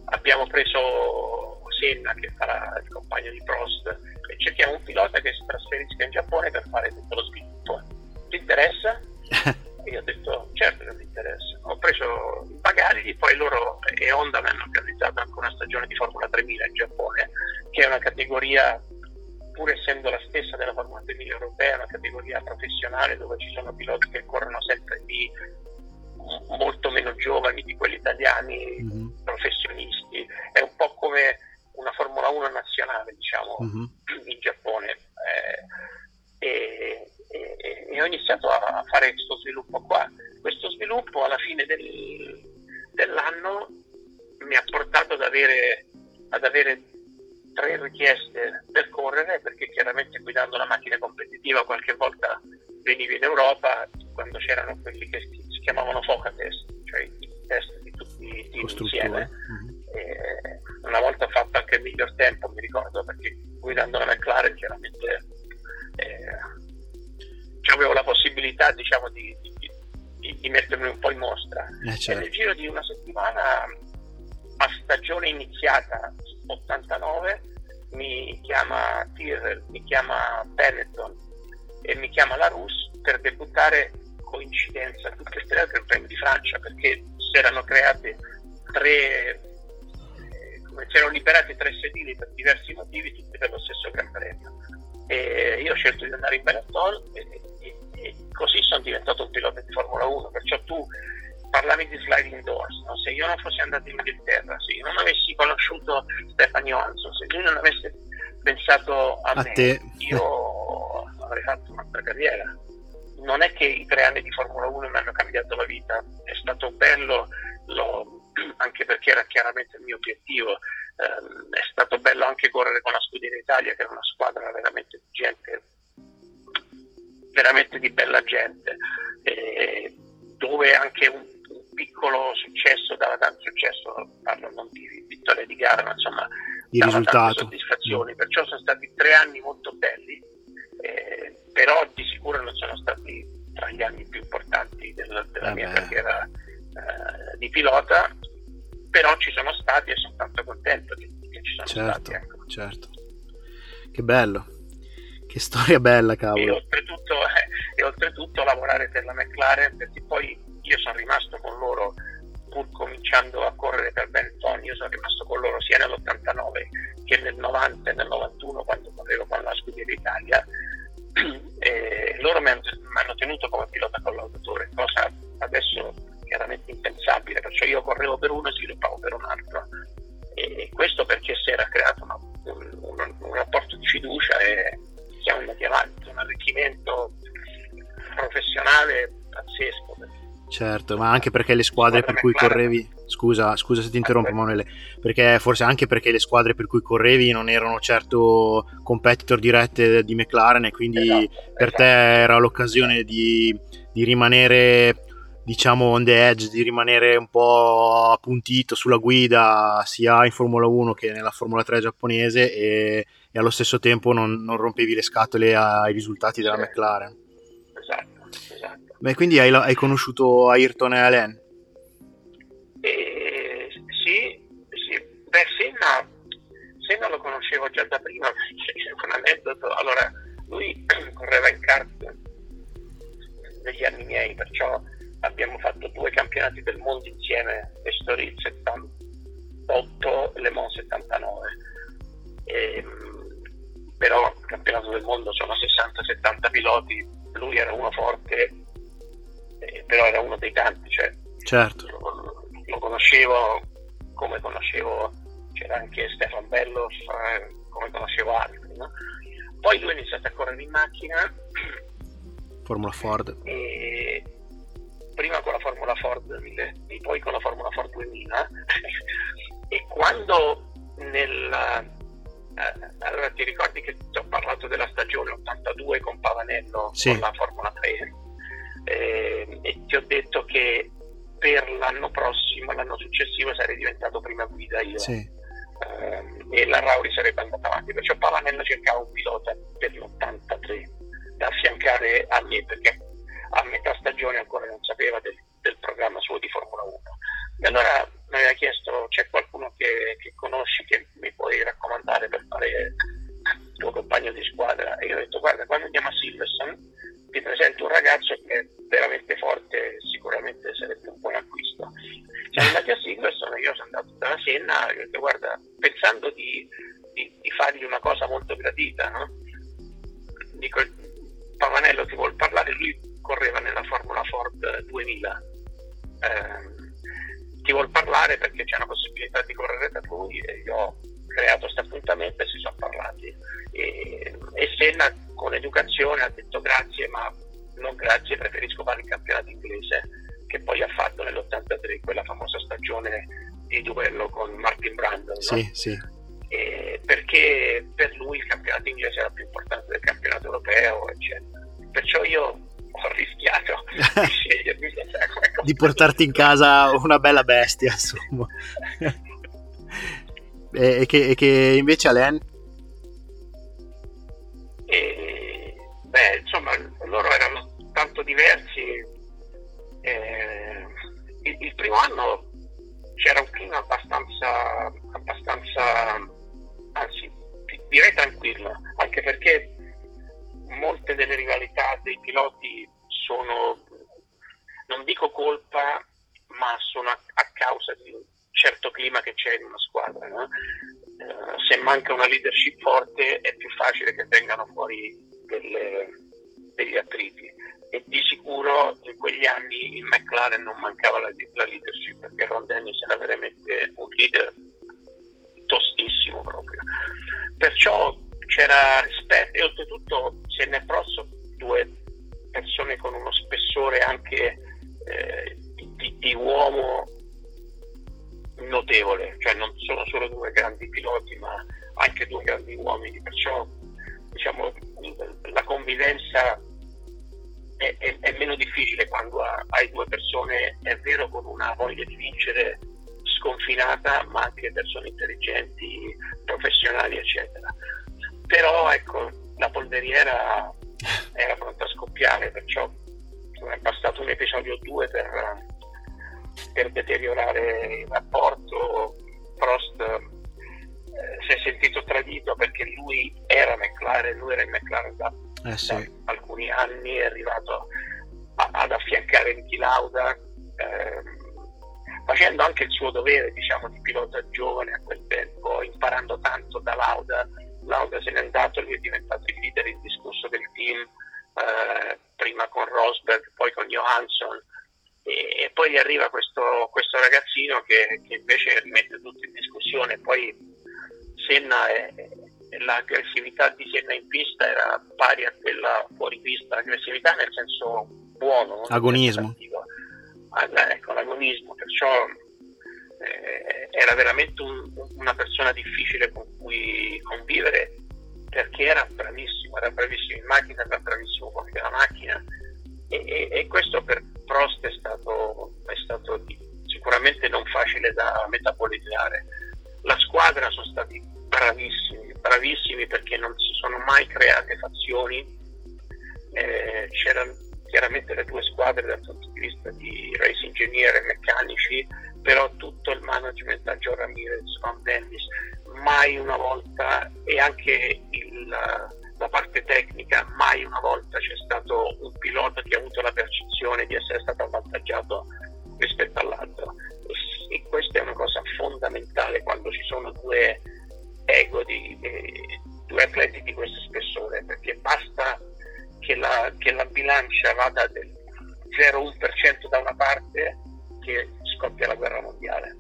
Abbiamo preso Senna che farà il compagno di Prost e cerchiamo un pilota che si trasferisca in Giappone per fare tutto lo sviluppo. Ti interessa? (laughs) e io ho detto certo che mi interessa. Ho preso i bagagli, poi loro e Honda mi hanno organizzato anche una stagione di Formula 3000 in Giappone, che è una categoria pur essendo la stessa della Formula 2000 europea, una categoria professionale dove ci sono piloti che corrono sempre di molto meno giovani di quelli italiani, mm-hmm. professionisti, è un po' come una Formula 1 nazionale, diciamo, mm-hmm. in Giappone. Eh, e, e, e, ho iniziato a fare questo sviluppo qua. Questo sviluppo alla fine del, dell'anno mi ha portato ad avere, ad avere tre richieste per correre perché chiaramente guidando la macchina competitiva qualche volta venivi in Europa quando c'erano quelli che si chiamavano FOCA test, cioè i test di tutti i team insieme. Mm-hmm. una volta ho fatto anche il miglior tempo, mi ricordo, perché guidando la McLaren chiaramente avevo la possibilità diciamo, di, di, di, di, mettermi un po' in mostra. Eh, certo. E nel giro di una settimana a stagione iniziata 89 mi chiama Tyrrell, mi chiama Benetton e mi chiama la Rus per debuttare coincidenza tutte queste altre premi di Francia perché si erano create tre eh, si erano liberati tre sedili per diversi motivi tutti per lo stesso Gran Premio e io ho scelto di andare in Benetton e, e, e così sono diventato un pilota di Formula 1 perciò tu parlavi di sliding doors, no? se io non fossi andato in Inghilterra, se io non avessi conosciuto Stefano Johansson, se lui non avesse pensato a, A me, te. io avrei fatto un'altra carriera. Non è che i tre anni di Formula 1 mi hanno cambiato la vita, è stato bello, lo- (clears throat) anche perché era chiaramente il mio obiettivo, Ehm, è stato bello anche correre con la Scuderia Italia, che era una squadra veramente di gente, veramente di bella gente, e dove anche un, un piccolo successo dava tanto successo, parlo non di vittoria di gara, ma insomma Il dava tante risultato. soddisfazioni, perciò sono stati tre anni molto belli, eh, però di sicuro non sono stati tra gli anni più importanti della, della Eh mia carriera eh, di pilota, però ci sono stati e sono tanto contento che, che ci sono Certo, stati. Ecco. certo. Che bello. Che storia bella, E, cavolo. oltretutto, (laughs) e oltretutto lavorare per la McLaren, perché poi io sono rimasto con loro pur cominciando a correre per Benetton, io sono rimasto con loro sia nell'89 che nel 90 e nel 91 quando correvo con la Scuderia Italia. (clears throat) E loro mi hanno, mi hanno tenuto come pilota collaudatore, cosa adesso chiaramente impensabile, perciò io correvo per uno Certo, ma anche perché le squadre per cui correvi, scusa, scusa se ti interrompo. Manuele, perché forse anche perché le squadre per cui correvi non erano certo competitor dirette di McLaren e quindi Esatto, per esatto. te era l'occasione di, di rimanere, diciamo, on the edge, di rimanere un po' appuntito sulla guida sia in Formula 1 che nella Formula 3 giapponese e, e allo stesso tempo non, non rompevi le scatole ai risultati della. McLaren. Esatto, esatto. Beh, quindi hai, hai conosciuto Ayrton e Alain? E, sì, sì, beh, Senna, Senna lo conoscevo già da prima, (laughs) perché un aneddoto. Allora, lui (clears throat) correva in kart negli anni miei, perciò abbiamo fatto due campionati del mondo insieme, Estoril 78 e Le Mans 79. Ehm, però campionato del mondo sono 60-70 piloti, lui era uno forte, eh, però era uno dei tanti, cioè Certo, lo, lo conoscevo come conoscevo, c'era anche Stefan Bellof, eh, come conoscevo altri. no? Poi lui ha iniziato a correre in macchina Formula Ford. e prima con la Formula Ford 2000 e poi con la Formula Ford 2000 (laughs) e quando nel eh, allora ti ricordi che ti ho parlato della stagione 82 con Pavanello Sì. con la Formula 3 eh, e ti ho detto che per l'anno prossimo l'anno successivo sarei diventato prima guida io Sì, ehm, e la Rauri sarebbe andata avanti. Perciò Pavanello cercava un pilota per l'83 da affiancare a me perché a metà stagione ancora non sapeva del, del programma suo di Formula 1. E allora mi aveva chiesto c'è qualcuno che, che conosci che mi puoi raccomandare per fare il tuo compagno di squadra? E io ho detto guarda quando andiamo a Silverstone ti presento un ragazzo che è veramente forte, sicuramente sarebbe un buon acquisto. Siamo andati a Silverstone, io sono andato dalla Senna ho detto guarda, pensando di, di- di fargli una cosa molto gradita, no? Dico, Pavanello ti vuol parlare, lui correva nella Formula Ford 2000. Ehm, ti vuol parlare perché c'è una possibilità di correre da lui e io creato questo appuntamento e si sono parlati. E, e Senna con educazione ha detto grazie, ma non grazie, preferisco fare il campionato inglese che poi ha fatto nell'83 quella famosa stagione di duello con Martin Brandon. no? sì, sì. Eh, perché per lui il campionato inglese era più importante del campionato europeo, eccetera. Perciò io ho rischiato (laughs) di scegliermi sai, (laughs) come Di portarti in casa una bella bestia, insomma. (laughs) e, e che, e che invece Alain? Beh, insomma, loro erano tanto diversi. eh, il, il primo anno manca una leadership forte è più facile che vengano fuori delle, degli attriti e di sicuro in quegli anni in McLaren non mancava la, la leadership perché Ron Dennis era veramente un leader tostissimo proprio. Perciò c'era che, che, invece rimette tutto in discussione. Poi Senna è, l'aggressività di Senna in pista era pari a quella fuori pista, aggressività nel senso buono. Agonismo. ecco, l'agonismo, perciò eh, era veramente un, una persona difficile con cui convivere perché era bravissimo, era bravissimo in macchina, era bravissimo fuori dalla macchina e, e, e, questo per Prost è stato, è stato sicuramente non facile da metabolizzare. La squadra sono stati bravissimi, bravissimi perché non si sono mai create fazioni, eh, c'erano chiaramente le due squadre dal punto di vista di race engineer e meccanici, però tutto il management a Joe Ramirez, Van Dennis, mai una volta e anche il, la parte tecnica, mai una volta c'è stato un pilota che ha avuto la percezione di essere stato avvantaggiato rispetto all'altro. E, questa è una cosa fondamentale quando ci sono due ego di, di due atleti di questo spessore, perché basta che la, che la bilancia vada del 0,1% da una parte che scoppia la guerra mondiale.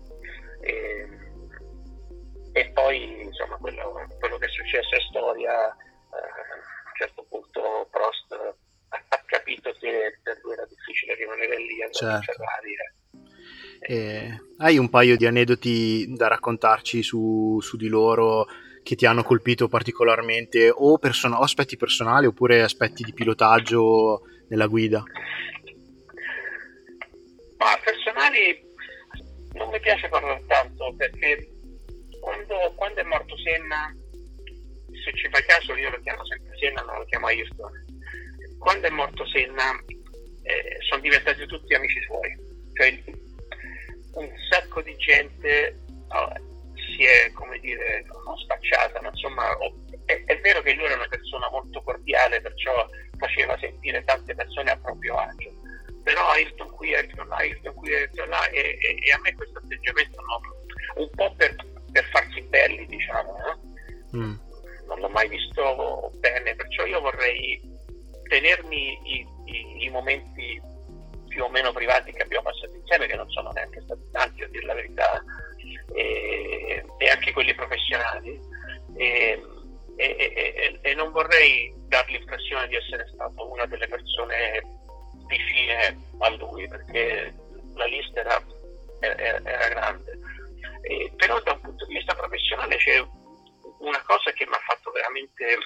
E, e poi insomma quello, quello, che è successo è storia, eh, a un certo punto Prost capito che per lui era difficile rimanere lì a certo. Ferrari. Eh. Eh, hai un paio di aneddoti da raccontarci su, su di loro che ti hanno colpito particolarmente o, person- o aspetti personali oppure aspetti di pilotaggio nella guida? Ma personali non mi piace parlare tanto perché quando, quando, è morto Senna, se ci fai caso io lo chiamo sempre Senna, non lo chiamo Ayrton. Quando è morto Senna eh, sono diventati tutti amici suoi, cioè un sacco di gente si è, come dire, non spacciata, ma insomma, è, è, vero che lui era una persona molto cordiale, perciò faceva sentire tante persone a proprio agio, però Ayrton qui, Ayrton là, Ayrton qui, Ayrton là, e, e, e a me questo atteggiamento no, un po' per, per, farsi belli, diciamo, no? mm. non l'ho mai visto bene, perciò io vorrei tenermi i, i, i momenti più o meno privati che abbiamo passato insieme, che non sono neanche stati tanti, a dire la verità, e, e anche quelli professionali e, e, e, non vorrei dar l'impressione di essere stato una delle persone vicine a lui perché la lista era, era, era grande. Però da un punto di vista professionale c'è una cosa che mi ha fatto veramente eh,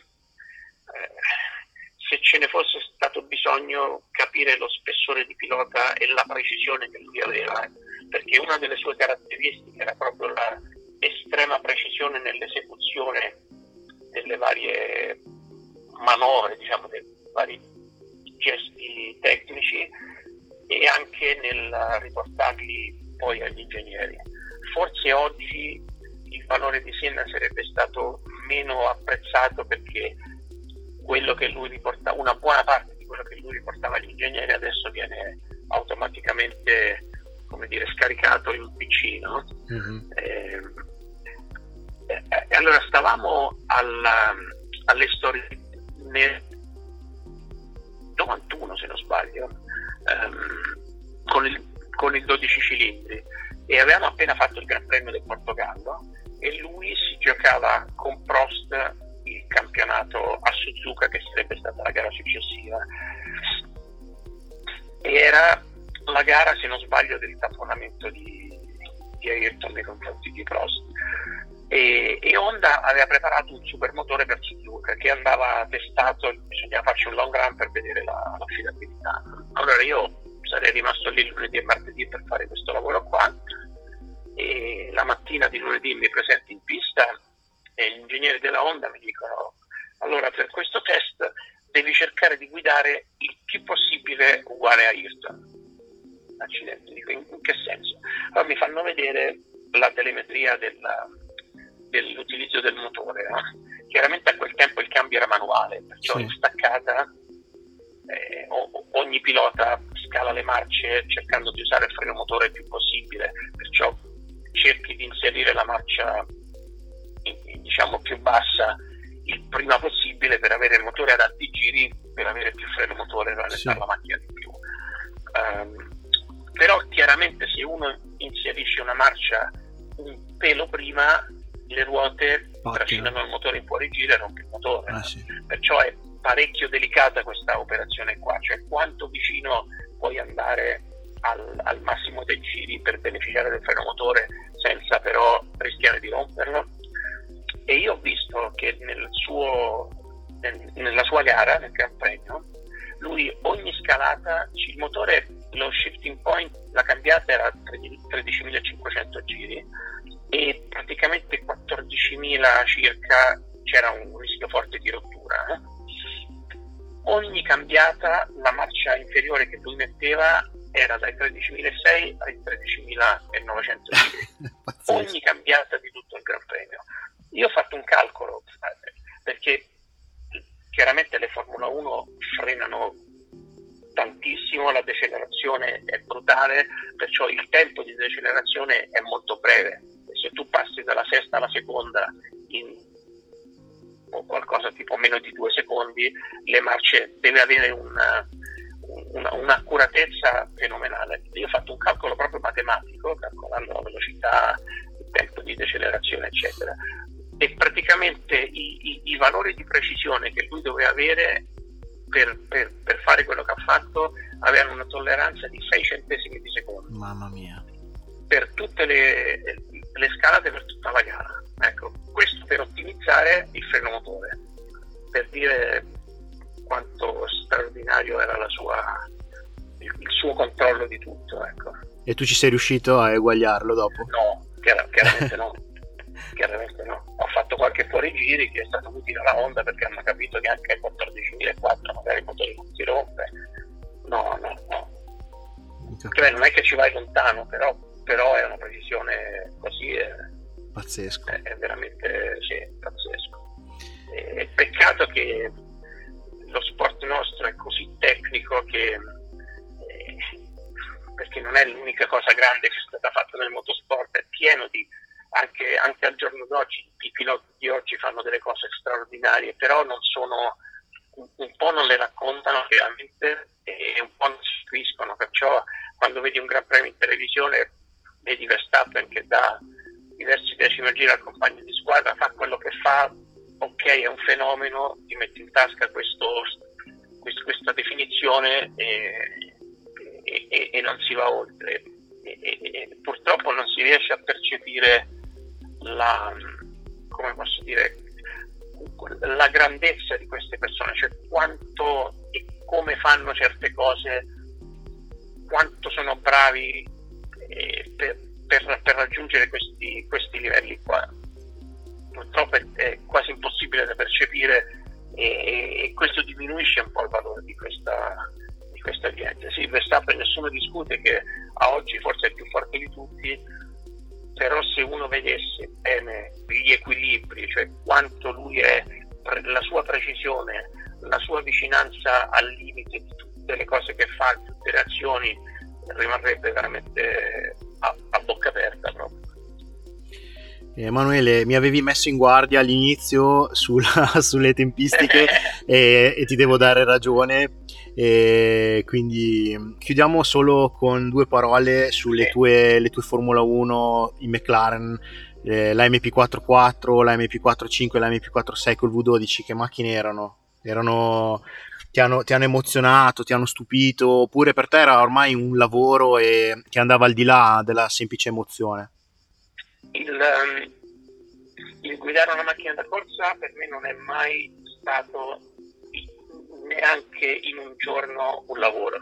se ce ne fosse stato bisogno capire lo spessore di pilota e la precisione che lui aveva perché una delle sue caratteristiche era proprio l'estrema precisione nell'esecuzione delle varie manovre, diciamo, dei vari gesti tecnici e anche nel riportarli poi agli ingegneri. Forse oggi il valore di Senna sarebbe stato meno apprezzato perché quello che lui riportava, una buona parte di quello che lui riportava agli ingegneri adesso viene automaticamente come dire, scaricato in un PC, no? Mhm. Eh, e, e allora stavamo alla- alle storie nel 91 se non sbaglio ehm, con, il, con il 12 cilindri e avevamo appena fatto il Gran Premio del Portogallo e lui si giocava con Prost campionato a Suzuka che sarebbe stata la gara successiva. Era la gara se non sbaglio del tamponamento di, di Ayrton nei confronti di Prost. E, e Honda aveva preparato un supermotore per Suzuka che andava testato, bisognava farci un long run per vedere la- l'affidabilità. Allora io sarei rimasto lì lunedì e martedì per fare questo lavoro qua. E la mattina di lunedì mi presento in pista e gli ingegneri della Honda mi dicono allora per questo test devi cercare di guidare il più possibile uguale a Ayrton. Accidenti, dico in, in che senso? Allora mi fanno vedere la telemetria della- dell'utilizzo del motore. no? Chiaramente a quel tempo il cambio era manuale, perciò Sì. in staccata eh, ogni pilota scala le marce cercando di usare il freno motore il più possibile, perciò cerchi di inserire la marcia diciamo più bassa il prima possibile per avere il motore ad alti giri, per avere più freno motore e rallentare Sì. la macchina di più. Ehm, però chiaramente se uno inserisce una marcia un pelo prima, le ruote Battono. trascinano il motore in fuorigiro e rompe il motore. Ah, sì. Perciò è parecchio delicata questa operazione qua, cioè quanto vicino puoi andare al, al massimo dei giri per beneficiare del freno motore senza però rischiare di romperlo. E io ho visto che nel suo, nel- nella sua gara, nel Gran Premio, lui ogni scalata, il motore, lo shifting point, la cambiata era 13.500 giri e praticamente 14.000 circa c'era un rischio forte di rottura. eh. Ogni cambiata, la marcia inferiore che lui metteva era dai 13.600 ai 13.900 giri (laughs) ogni cambiata di tutto il Gran Premio. Io ho fatto un calcolo perché chiaramente le Formula 1 frenano tantissimo, la decelerazione è brutale, perciò il tempo di decelerazione è molto breve. Se tu passi dalla sesta alla seconda in qualcosa tipo meno di due secondi, le marce deve avere una, una- un'accuratezza fenomenale. Io ho fatto un calcolo proprio matematico, calcolando la velocità, il tempo di decelerazione, eccetera. E praticamente i, i- i valori di precisione che lui doveva avere per, per- per fare quello che ha fatto avevano una tolleranza di 6 centesimi di secondo Mamma mia. per tutte le, le scalate per tutta la gara. Ecco, questo per ottimizzare il freno motore, per dire quanto straordinario era la sua, il, il suo controllo di tutto. Ecco. E tu ci sei riuscito a eguagliarlo dopo? No, chiara- chiaramente no. Chiaramente no. Ho fatto qualche fuorigiri che è stato utile alla Honda perché hanno capito che anche ai 14.004 magari il motore non si rompe. No, no, no. Cioè, non è che ci vai lontano, però, però è una precisione così. È, Pazzesco. è- è veramente sì, pazzesco. E, peccato che lo sport nostro è così tecnico che eh, perché non è l'unica cosa grande che è stata fatta nel motorsport, è pieno di anche, anche al giorno d'oggi i piloti di oggi fanno delle cose straordinarie, però non sono un, un po' non le raccontano chiaramente e un po' non si istruiscono, perciò quando vedi un gran premio in televisione vedi Verstappen che dà diversi decimi al giro al compagno di squadra, fa quello che fa, ok è un fenomeno, ti metti in tasca questo, quest- questa definizione e, e- e- non si va oltre. E purtroppo non si riesce a percepire la, come posso dire, la grandezza di queste persone, cioè quanto e come fanno certe cose, quanto sono bravi eh, per, per- per raggiungere questi, questi livelli qua. Purtroppo è, è quasi impossibile da percepire e, e questo diminuisce un po' il valore di questa, questa gente. Sì, Verstappen nessuno discute che a oggi forse è più forte di tutti, però se uno vedesse bene gli equilibri, cioè quanto lui è, la sua precisione, la sua vicinanza al limite di tutte le cose che fa, tutte le azioni, rimarrebbe veramente a, a bocca aperta proprio. Emanuele, mi avevi messo in guardia all'inizio sulla, (laughs) sulle tempistiche (laughs) e, e, ti devo dare ragione. E quindi chiudiamo solo con due parole sulle tue, le tue Formula 1 in McLaren, eh, la MP44, la MP45 la MP46 col V12. Che macchine erano? erano ti, hanno, ti hanno emozionato, ti hanno stupito? Oppure per te era ormai un lavoro e, che andava al di là della semplice emozione? il, um, il guidare una macchina da corsa per me non è mai stato neanche in un giorno un lavoro,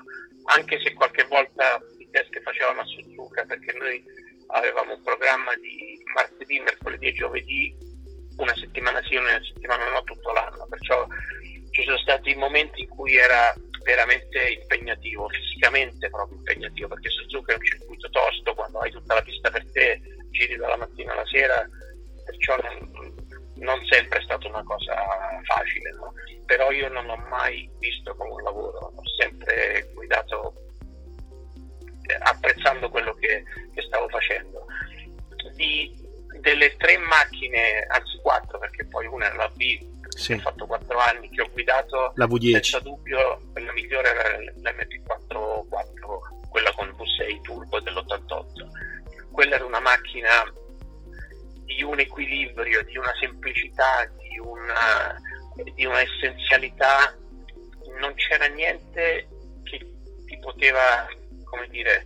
anche se qualche volta i test che facevamo a Suzuka, perché noi avevamo un programma di martedì, mercoledì e giovedì, una settimana sì una settimana no tutto l'anno, perciò ci sono stati momenti in cui era veramente impegnativo, fisicamente proprio impegnativo, perché Suzuka è un circuito tosto, quando hai tutta la pista per te giri dalla mattina alla sera, perciò non, non sempre è stata una cosa facile, no? però io non l'ho mai visto come un lavoro, ho sempre guidato eh, apprezzando quello che, che stavo facendo. Di, delle tre macchine, anzi quattro, perché poi una è la B, sì. ho fatto quattro anni che ho guidato, la V10. senza dubbio la migliore era l'MP4, quella con V6 turbo dell'88 quella era una macchina di un equilibrio, di una semplicità, di una, di una essenzialità, non c'era niente che ti poteva, come dire,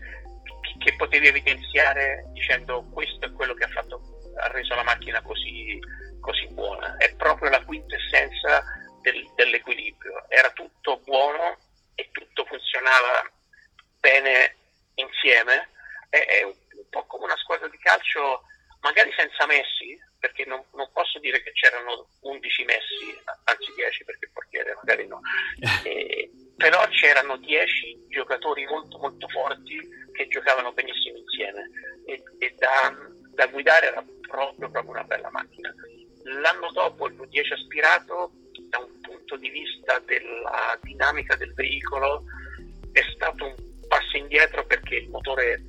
che potevi evidenziare dicendo questo è quello che ha, fatto, ha reso la macchina così, così buona. È proprio la quintessenza del, dell'equilibrio. Era tutto buono e tutto funzionava bene insieme. È, è un po' come una squadra di calcio, magari senza Messi, perché non, non posso dire che c'erano 11 Messi, anzi 10 perché il portiere magari no, (laughs) eh, però c'erano 10 giocatori molto molto forti che giocavano benissimo insieme e, e da, da, guidare era proprio, proprio una bella macchina. L'anno dopo il V10 aspirato, da un punto di vista della dinamica del veicolo, è stato un passo indietro perché il motore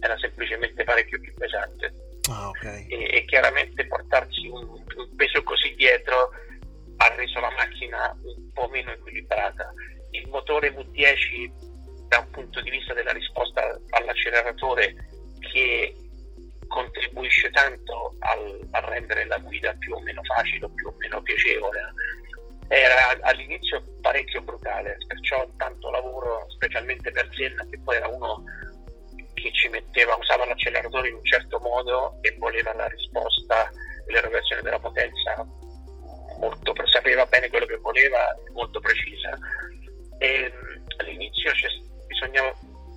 era semplicemente parecchio più pesante. Ah, okay. e, e, chiaramente portarsi un, un, peso così dietro ha reso la macchina un po' meno equilibrata. Il motore V10 da un punto di vista della risposta all'acceleratore che contribuisce tanto al, a rendere la guida più o meno facile o più o meno piacevole era all'inizio parecchio brutale, perciò tanto lavoro specialmente per Senna che poi era uno che ci metteva, usava l'acceleratore in un certo modo e voleva la risposta e l'erogazione della potenza molto, sapeva bene quello che voleva, molto precisa. E all'inizio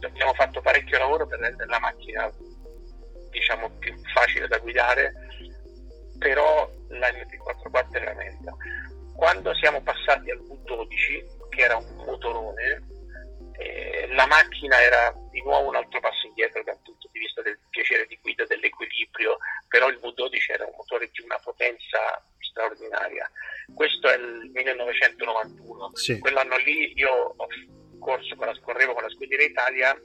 abbiamo fatto parecchio lavoro per rendere la macchina diciamo più facile da guidare, però la MP44 era meglio. Quando siamo passati al V12, che era un motorone, eh, la macchina era di nuovo un altro passo indietro dal punto di vista del piacere di guida, dell'equilibrio, però il V12 era un motore di una potenza straordinaria. Questo è il 1991. Sì. Quell'anno lì io ho corso con la, correvo con la Scuderia Italia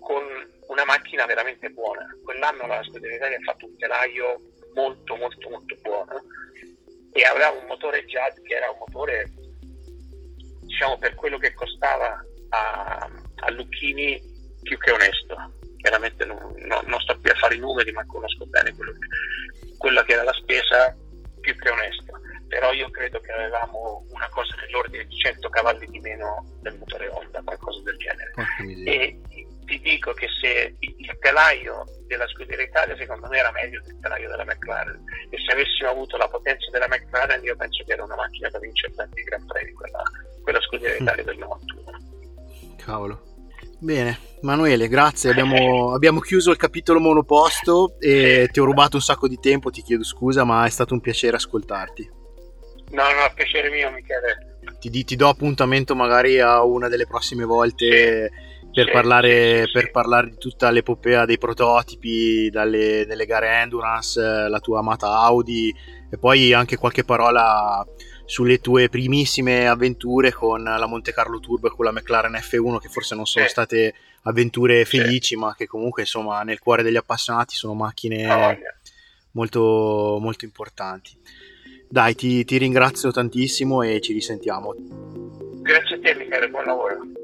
con una macchina veramente buona. Quell'anno la Scuderia Italia ha fatto un telaio molto molto molto buono e aveva un motore Jazz che era un motore diciamo per quello che costava a, a Lucchini più che onesto. Chiaramente non, no, non, sto più a fare i numeri, ma conosco bene che, quella che era la spesa più che onesto. Però io credo che avevamo una cosa nell'ordine di 100 cavalli di meno del motore Honda, qualcosa del genere. E ti dico che se il telaio della scuderia Italia secondo me era meglio del telaio della McLaren e se avessimo avuto la potenza della McLaren io penso che era una macchina da vincere tanti Gran Premi quella, quella scuderia Italia del 91 Cavolo. Bene, Manuele, grazie. Abbiamo, abbiamo, chiuso il capitolo monoposto e ti ho rubato un sacco di tempo, ti chiedo scusa, ma è stato un piacere ascoltarti. No, no, piacere mio, Michele. Ti, ti do appuntamento magari a una delle prossime volte sì. per, sì, parlare, sì, sì, per parlare di tutta l'epopea dei prototipi, dalle, delle gare endurance, la tua amata Audi e poi anche qualche parola sulle tue primissime avventure con la Monte Carlo Turbo e con la McLaren F1 che forse non sono state avventure felici ma che comunque insomma nel cuore degli appassionati sono macchine oh, molto, molto importanti. Dai, ti, ti ringrazio tantissimo e ci risentiamo. Grazie a te Michele, buon lavoro.